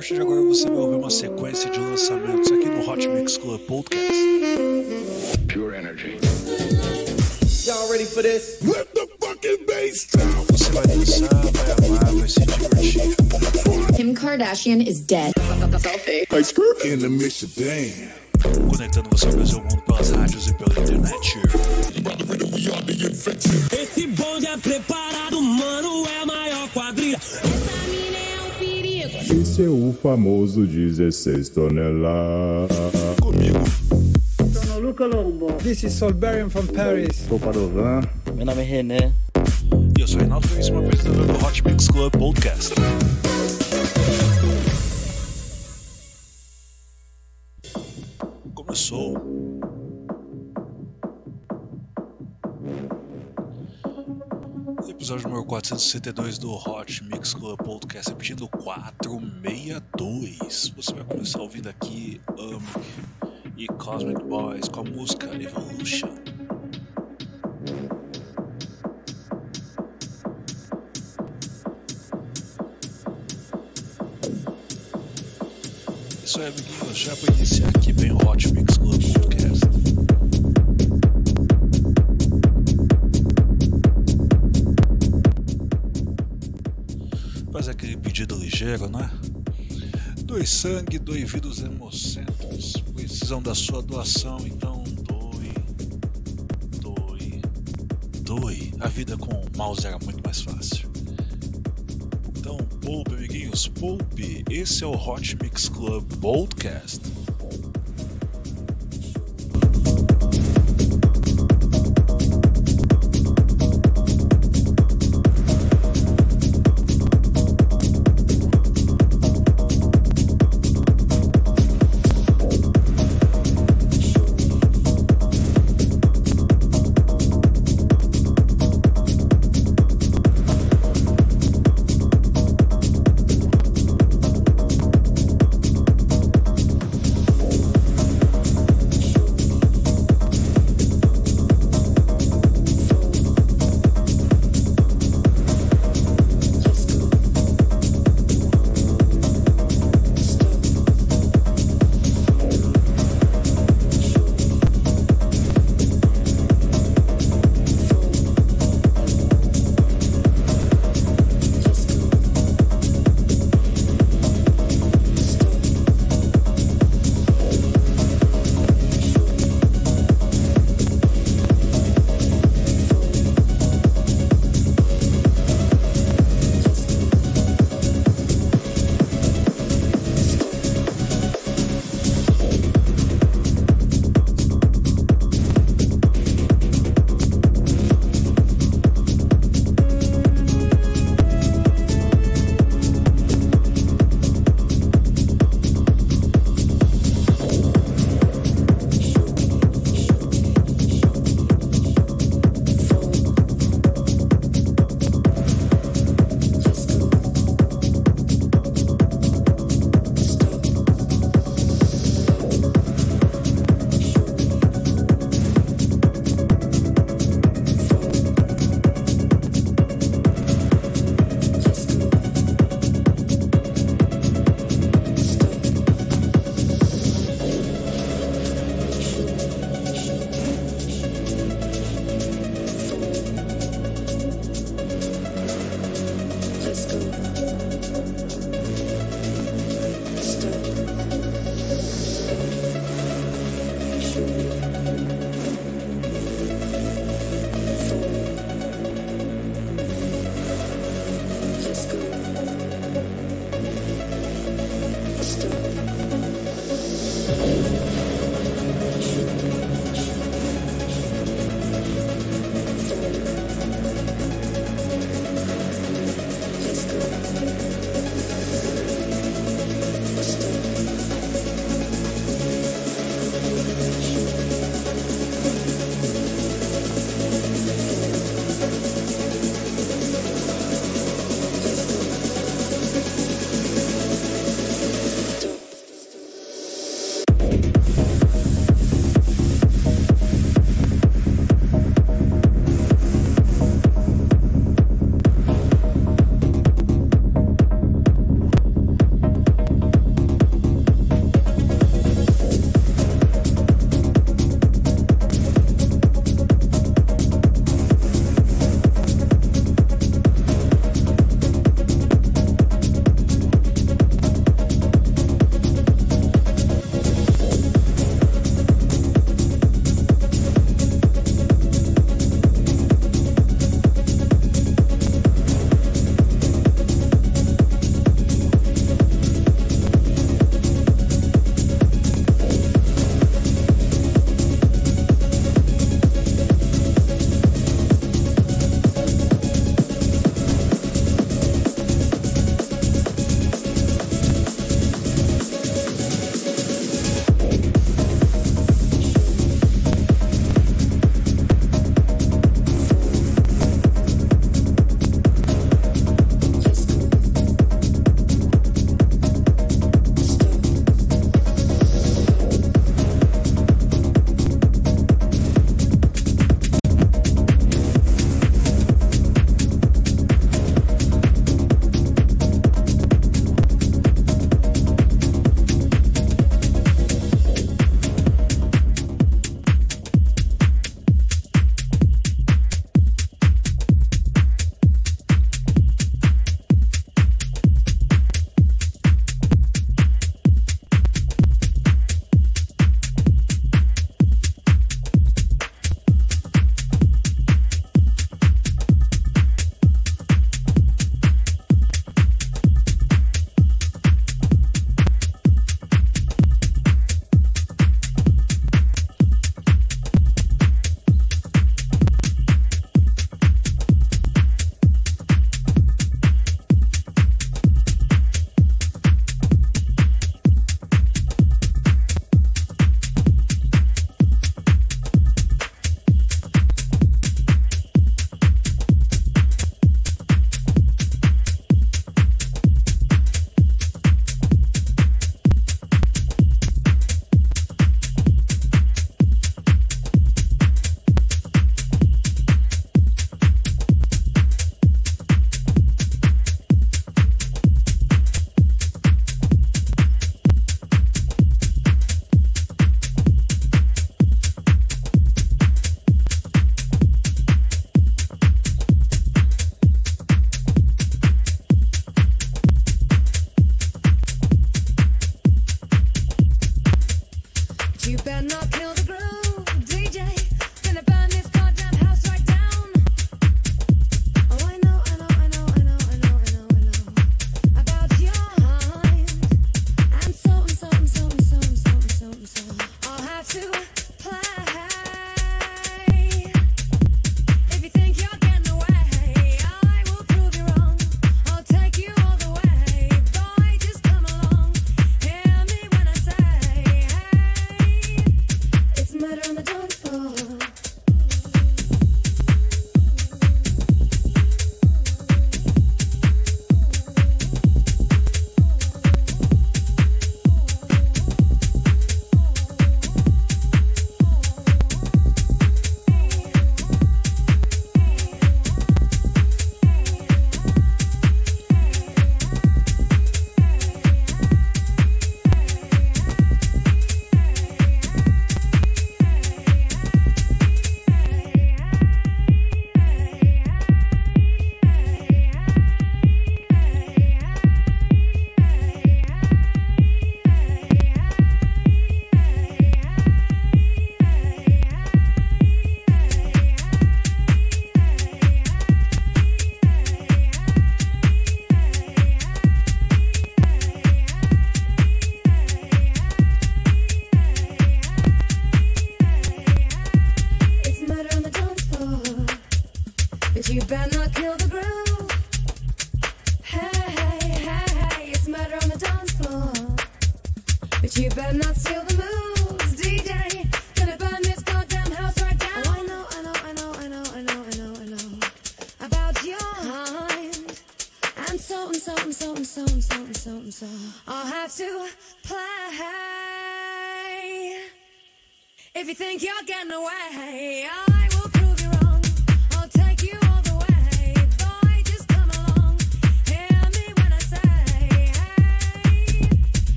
partir de agora você vai ouvir uma sequência de lançamentos aqui no Hot Mix Club Podcast. Pure energy. Y'all ready for this? Let the fucking bass down. Você vai dançar, vai amar, vai se divertir. Kim Kardashian is dead. Selfie. In the mix of damn. Conectando você ao Brasil mundo pelas rádios e pela internet. Esse bonde é preparado, mano, é a maior quadrilha. Esse é o famoso 16 toneladas. Comigo, This is Solberian from Paris. Meu nome é René. e eu sou Reinaldo Veríssimo, apresentador do Hot Mix Club Podcast. 1962 do Hot Mix Club Podcast, repetindo 462. Você vai começar ouvindo aqui Amic e Cosmic Boys com a música Evolution. Isso aí, amiguinhos, já para iniciar aqui bem o Hot Mix Club Podcast. Ligeiro, né? Doe sangue, doe vidas hemocentros. Precisam da sua doação, então doe. Doe. Doe. A vida com o mouse era muito mais fácil. Então, poupe, amiguinhos, poupe. Esse é o Hot Mix Club Podcast.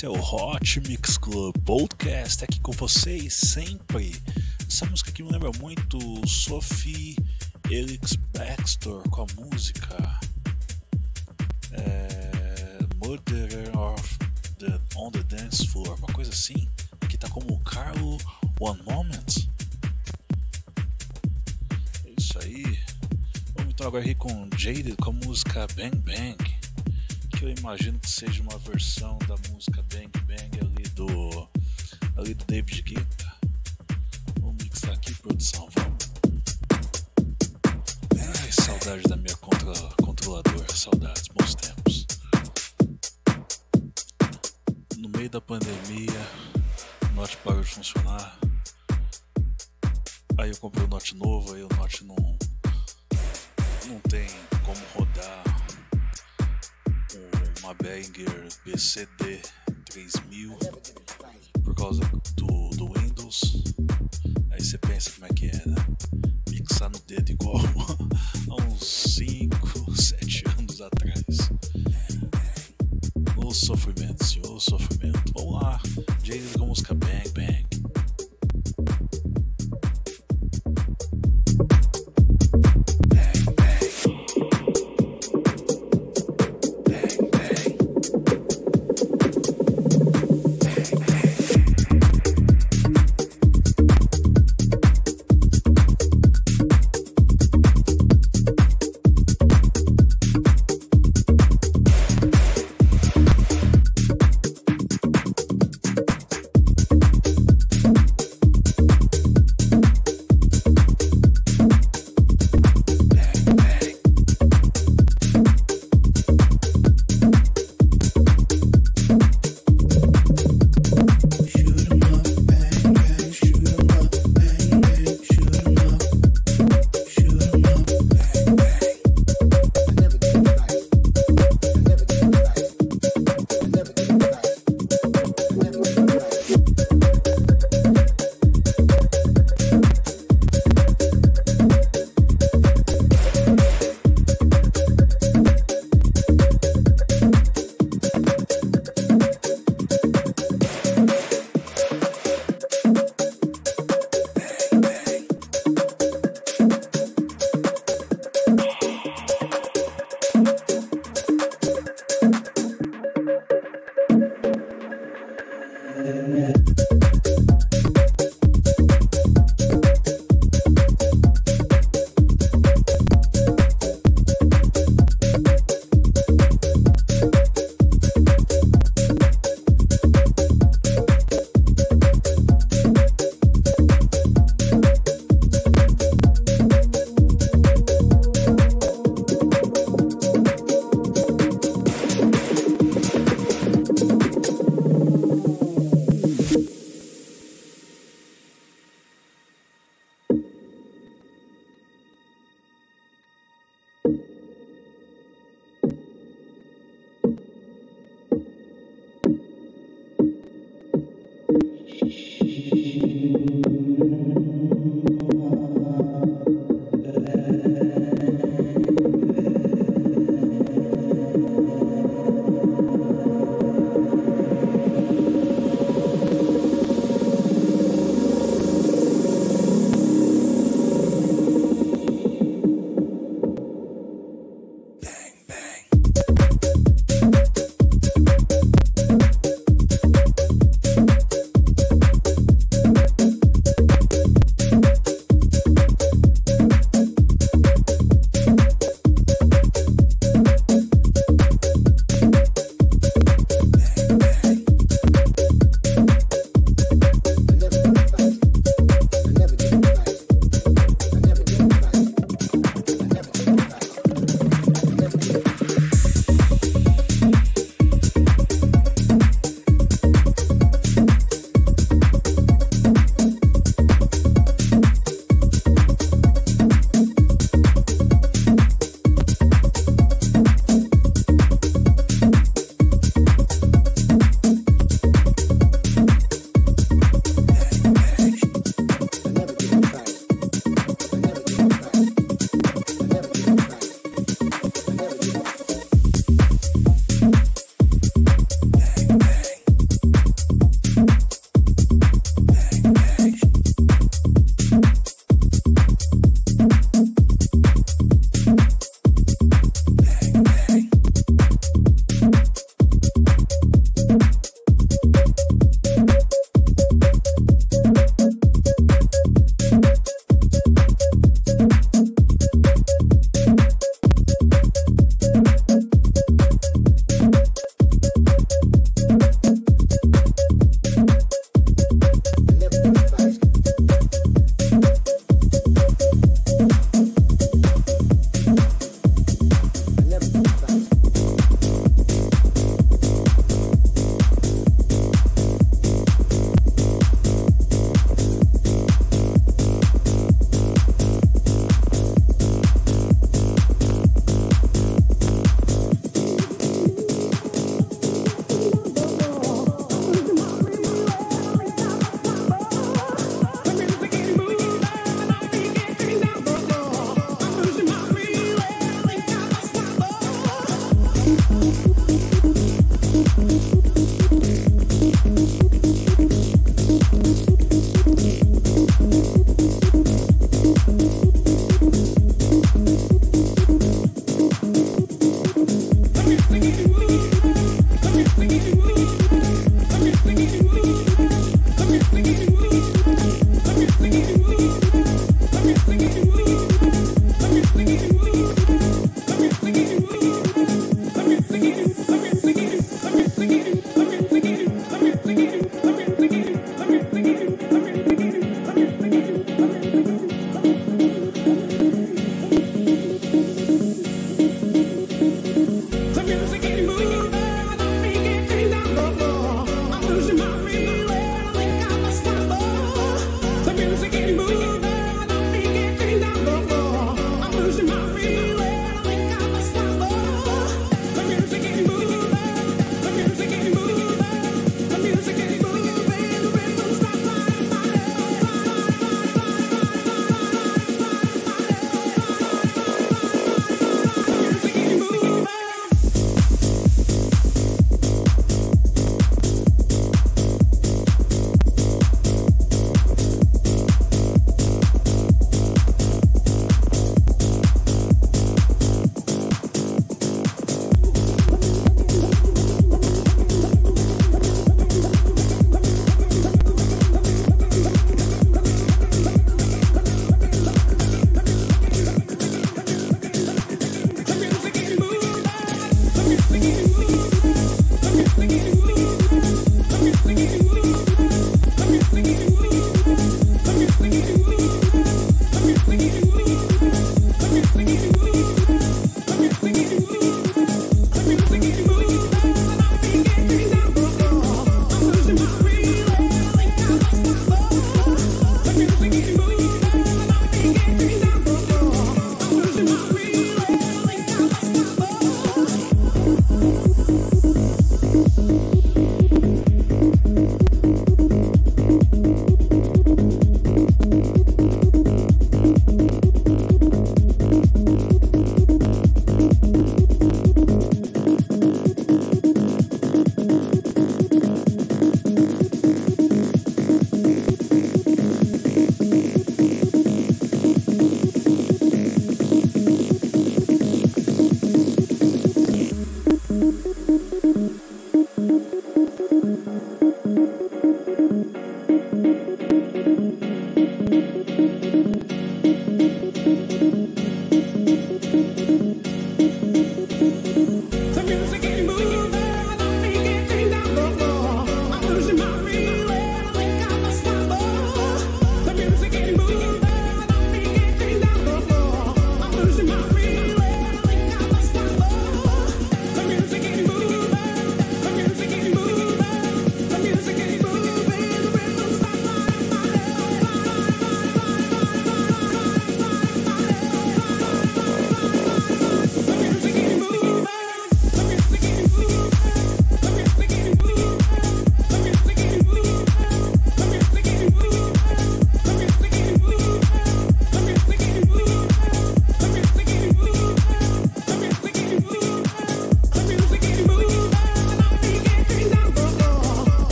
Esse é o Hot Mix Club Podcast aqui com vocês sempre. Essa música aqui me lembra muito Sophie Elix Baxter com a música é, Murderer of the, on the Dance Floor, uma coisa assim. Aqui tá como Carlo One Moment. É isso aí. Vamos então agora aqui com Jaded com a música Bang Bang que eu imagino que seja uma versão da música Bang Bang ali do ali do David Guetta. Vamos mixar aqui, produção, vamos. Ai, saudade da minha contra, controladora, saudades, bons tempos. No meio da pandemia, o Note parou de funcionar. Aí eu comprei o Note novo, aí o Note não, não tem como rodar uma Behringer BCD 3000 por causa do, do Windows. Aí você pensa como é que é, né? Mixar no dedo igual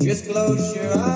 Just close your eyes.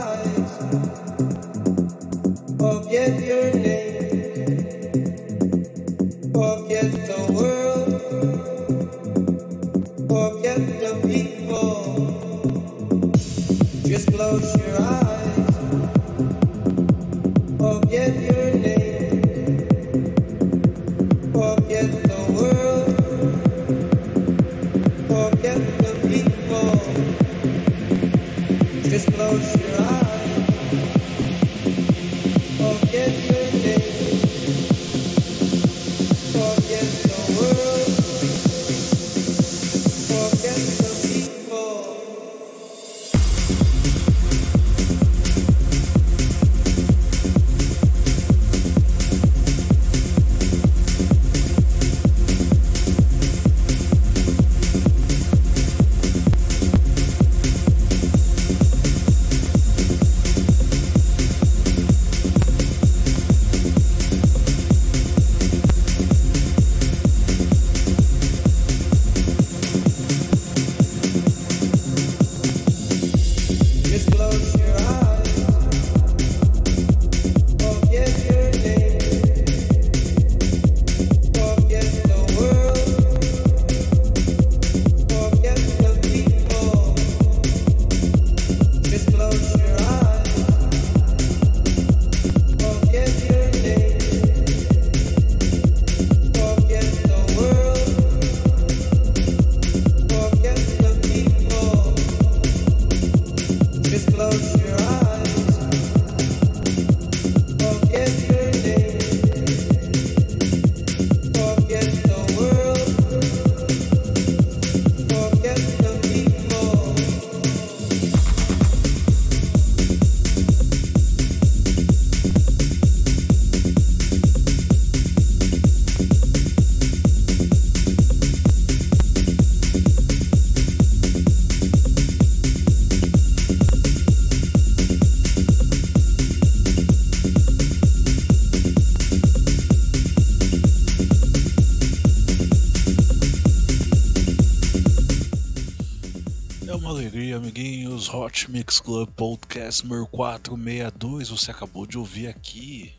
Mix Club Podcast número 462. Você acabou de ouvir aqui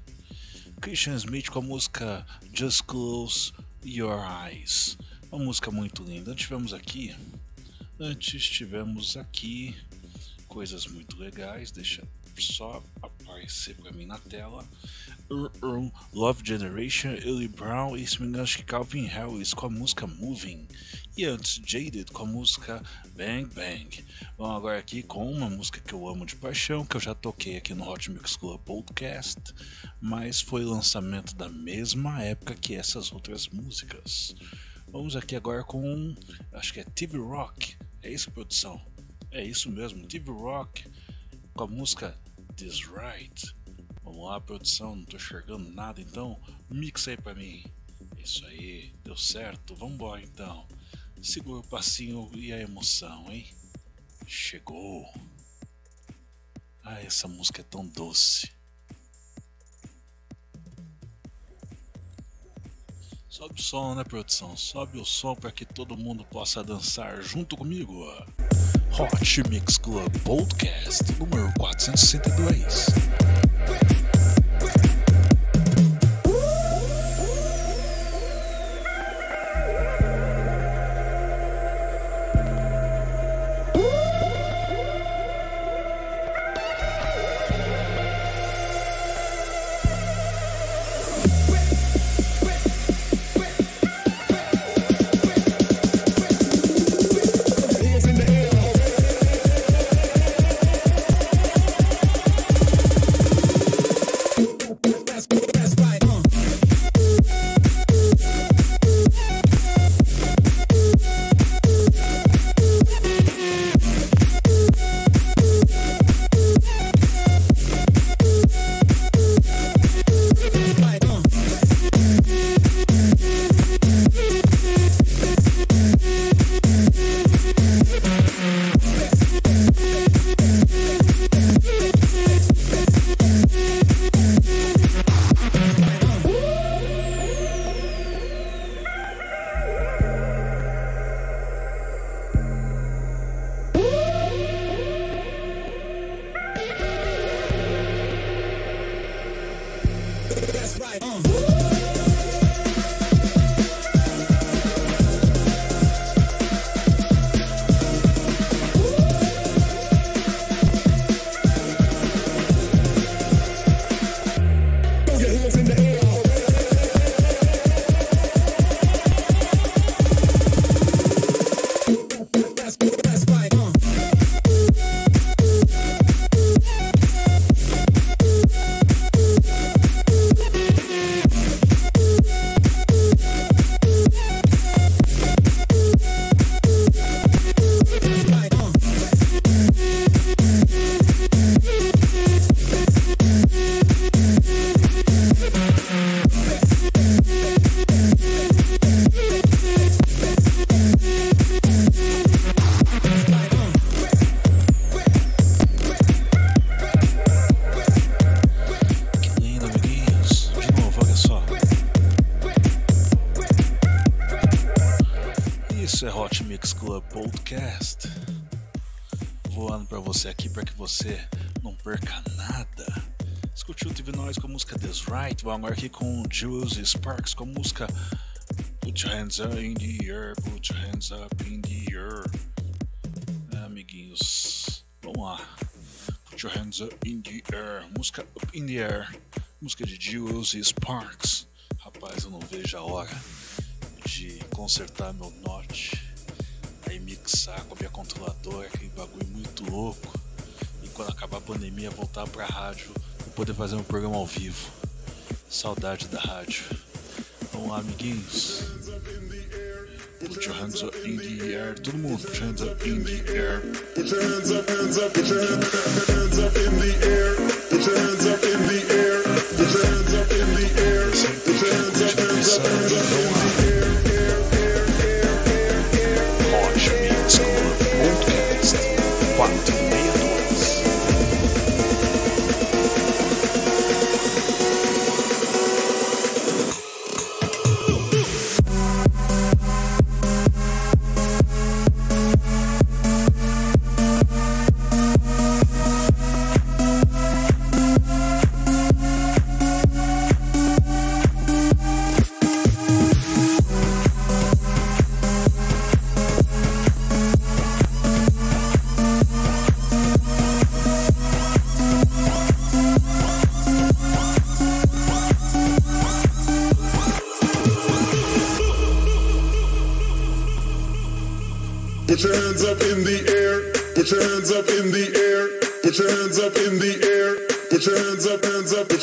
Christian Smith com a música Just Close Your Eyes. Uma música muito linda. Antes tivemos aqui. Antes tivemos aqui coisas muito legais. Deixa só aparecer pra mim na tela. Love Generation, Ellie Brown e se me engano acho que Calvin Harris com a música Moving. E antes Jaded com a música Bang Bang. Vamos agora aqui com uma música que eu amo de paixão, que eu já toquei aqui no Hot Mix Club Podcast, mas foi lançamento da mesma época que essas outras músicas. Vamos aqui agora com, acho que é TV Rock, é isso produção? É isso mesmo, TV Rock com a música This Right. Vamos lá, produção, não tô enxergando nada, então mixa aí pra mim. Isso aí, deu certo, vambora então. Segura o passinho e a emoção, hein? Chegou. Ah, essa música é tão doce. Sobe o som, né, produção? Sobe o som para que todo mundo possa dançar junto comigo. Hot Mix Club Podcast número 462. Uh. Você aqui para que você não perca nada. Escute o TV Nós com a música This Right. Vamos agora aqui com Jules Sparks com a música Put Your Hands Up in the Air. Put Your Hands Up in the Air. É, amiguinhos, vamos lá. Put Your Hands Up in the Air. Música Up in the Air. Música de Jules Sparks. Rapaz, eu não vejo a hora de consertar meu note, aí mixar com a minha controladora, aquele bagulho muito louco, e quando acabar a pandemia voltar pra rádio e poder fazer um programa ao vivo. Saudade da rádio. Vamos lá, amiguinhos. Put your hands up in the air. Todo mundo, put your hands up in the air. Put your hands up, hands up, put your hands up in the air. Put your hands up in the air. Put your hands up in the air. Put your hands up, hands up, hands up in the air.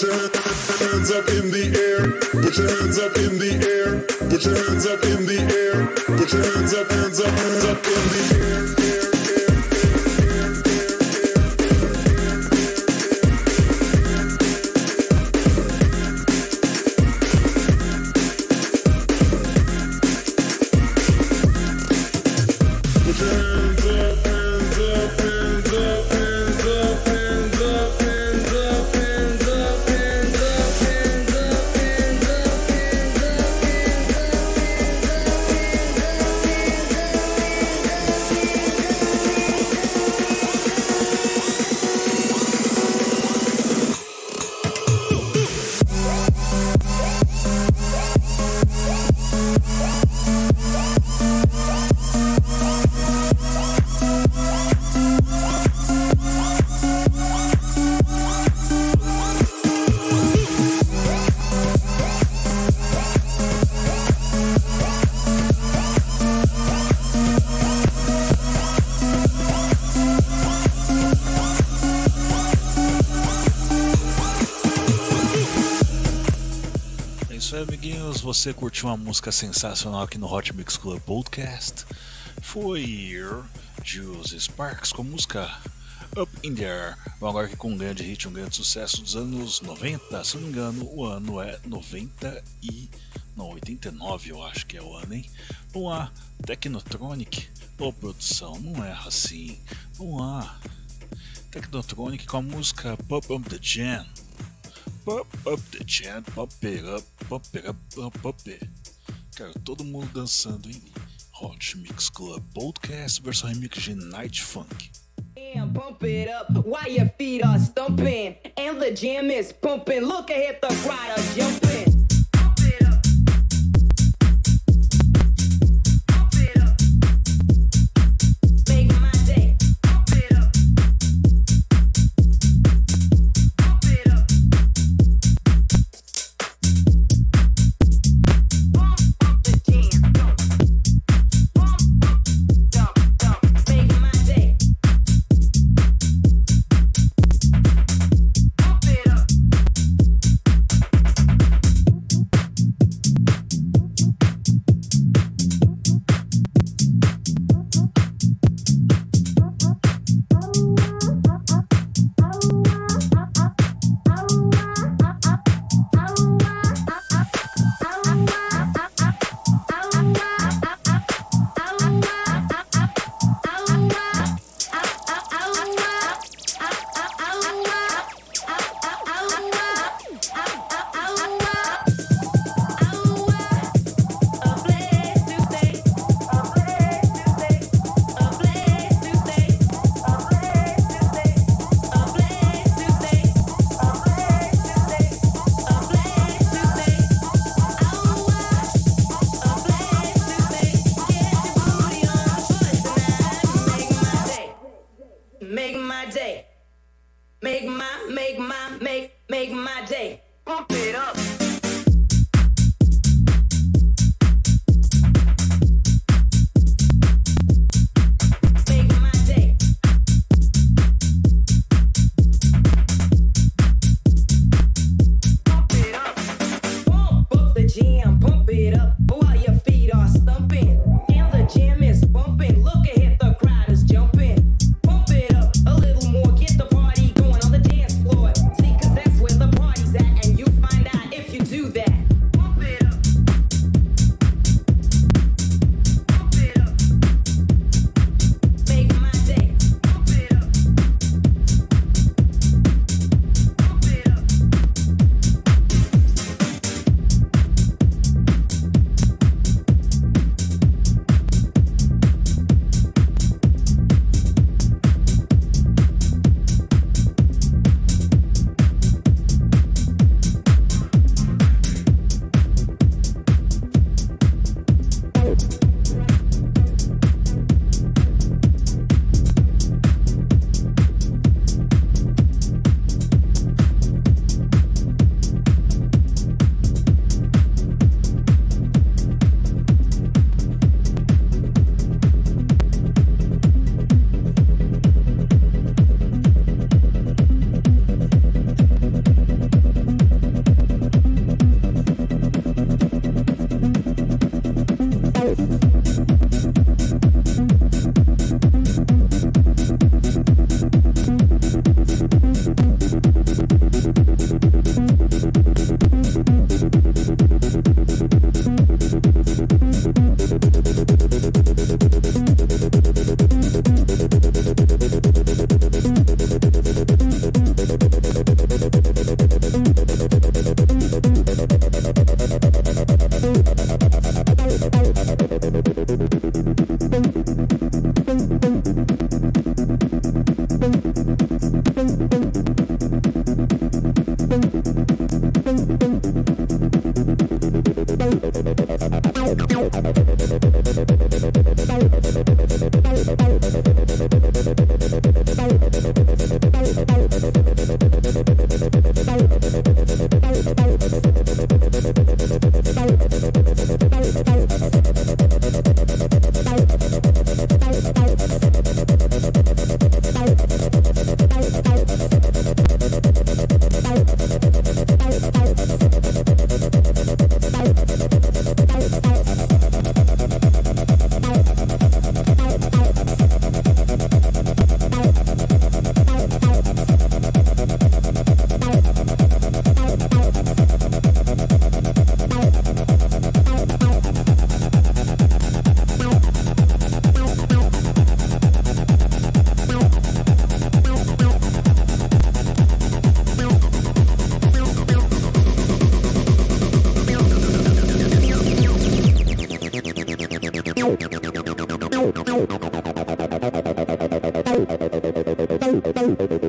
Put your hands up in the air. Put your hands up in the air. Put your hands up in the air. Put your hands up, hands up, hands up in the air. Você curtiu uma música sensacional aqui no Hot Mix Club Podcast? Foi Jules Sparks com a música Up in the Air. Vamos agora aqui com um grande hit, um grande sucesso dos anos 90. Se não me engano, o ano é 90 e. Não, 89 eu acho que é o ano, hein? Vamos lá, Technotronic. Pô, produção, não erra assim. Vamos lá. Technotronic com a música Pop Up the Jam. Pop up the jam, pop it up, pop it up, pop up it. Cara, todo mundo dançando em Hot Mix Club Podcast versão remix de Night Funk. And pump it up while your feet are stumping. And the jam is pumping. Look ahead, the crowd are jumping. Oh,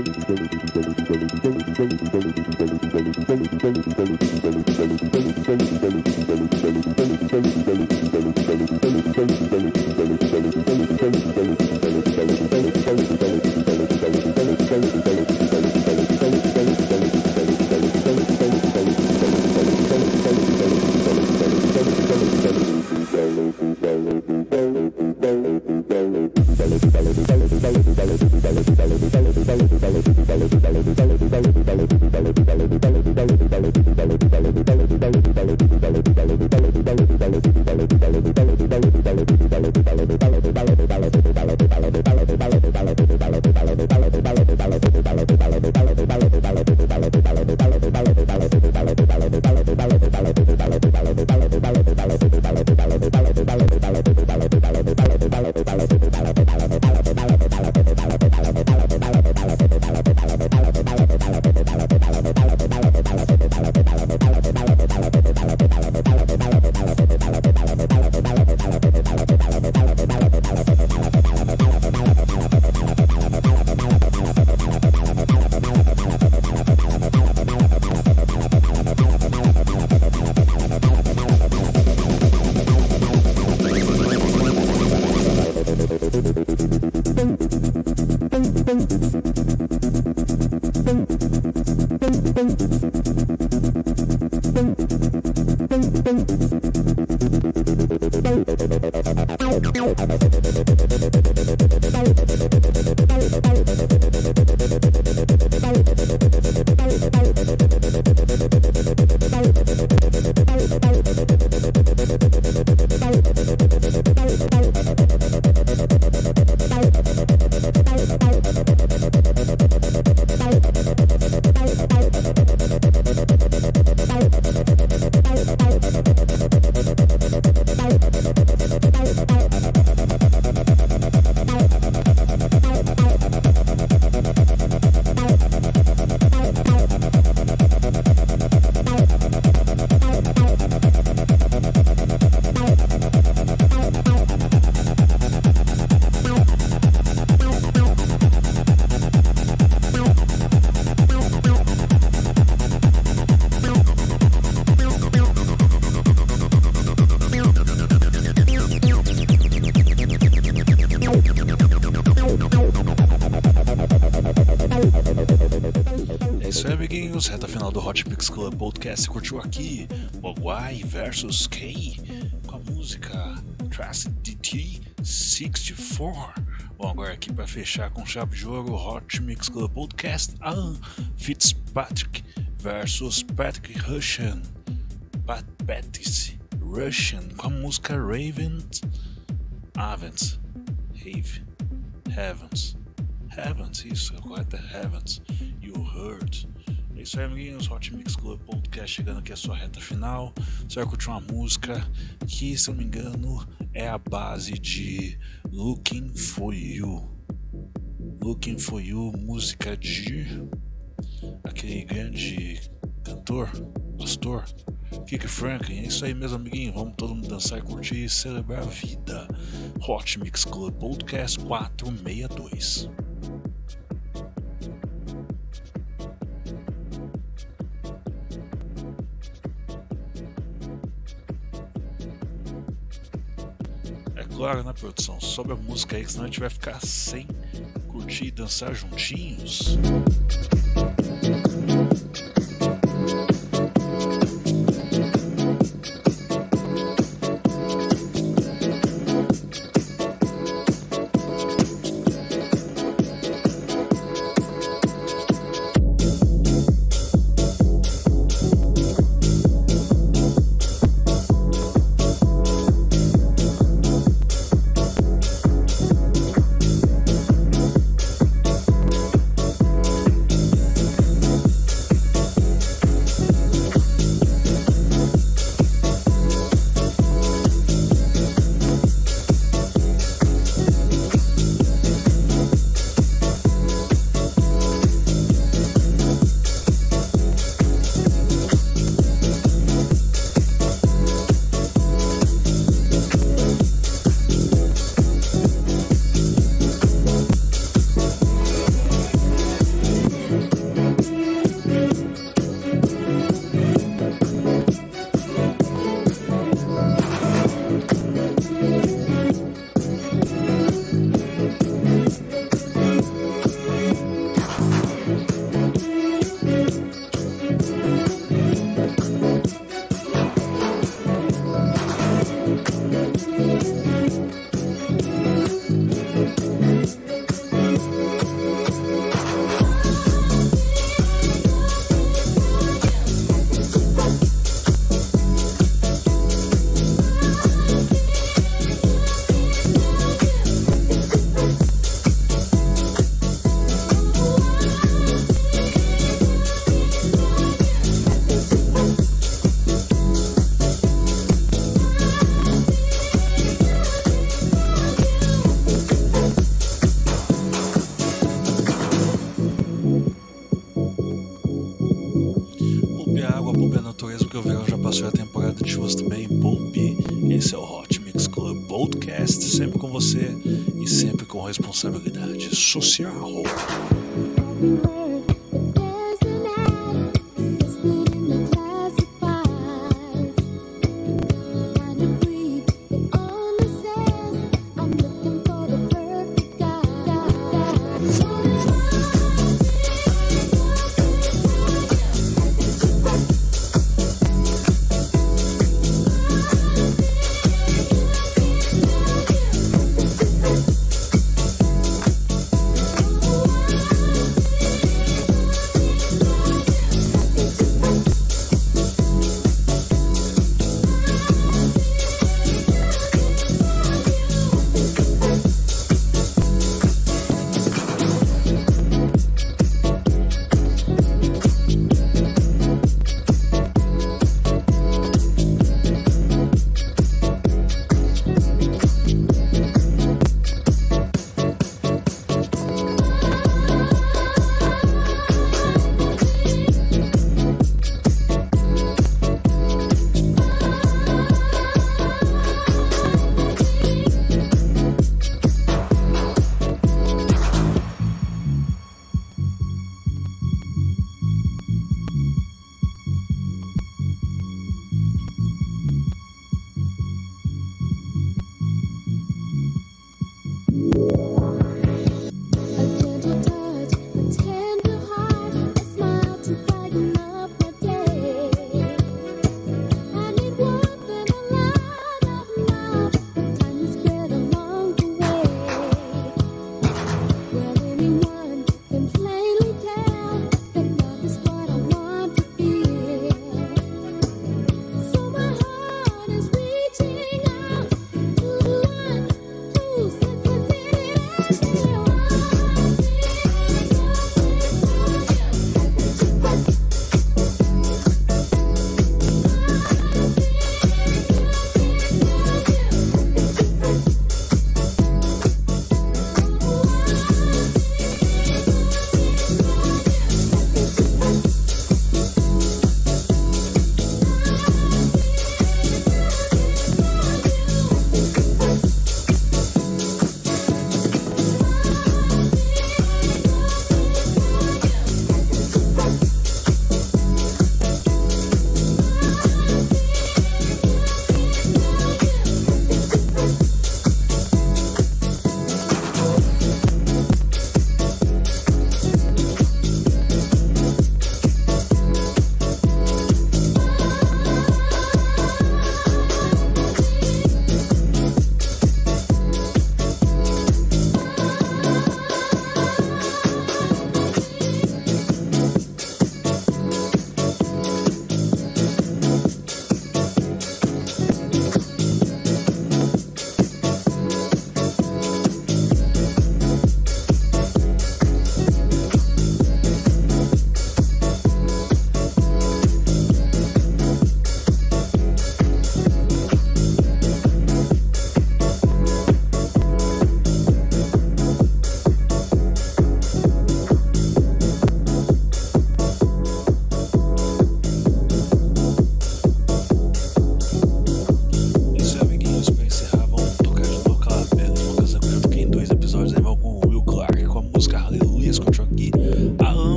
Thank you. Thank you. Podcast. Curtiu aqui Mogwai versus K com a música Trust DT 64. Bom, agora aqui para fechar com chave de ouro, Hot Mix Club Podcast. Alan Fitzpatrick versus Patrick Russian. Pat Pattis Russian com a música Raven Avens. Have. Heavens. Heavens, isso, é correto é Heavens. You Heard. É isso aí, amiguinhos. Hot Mix Club Podcast chegando aqui à sua reta final. Você vai curtir uma música que, se eu não me engano, é a base de Looking for You. Looking for You, música de aquele grande cantor, pastor, Kiki Franklin. É isso aí mesmo, amiguinho. Vamos todo mundo dançar e curtir e celebrar a vida. Hot Mix Club Podcast 462. Claro, né, produção? Sobe a música aí, senão a gente vai ficar sem curtir e dançar juntinhos. Responsabilidade social.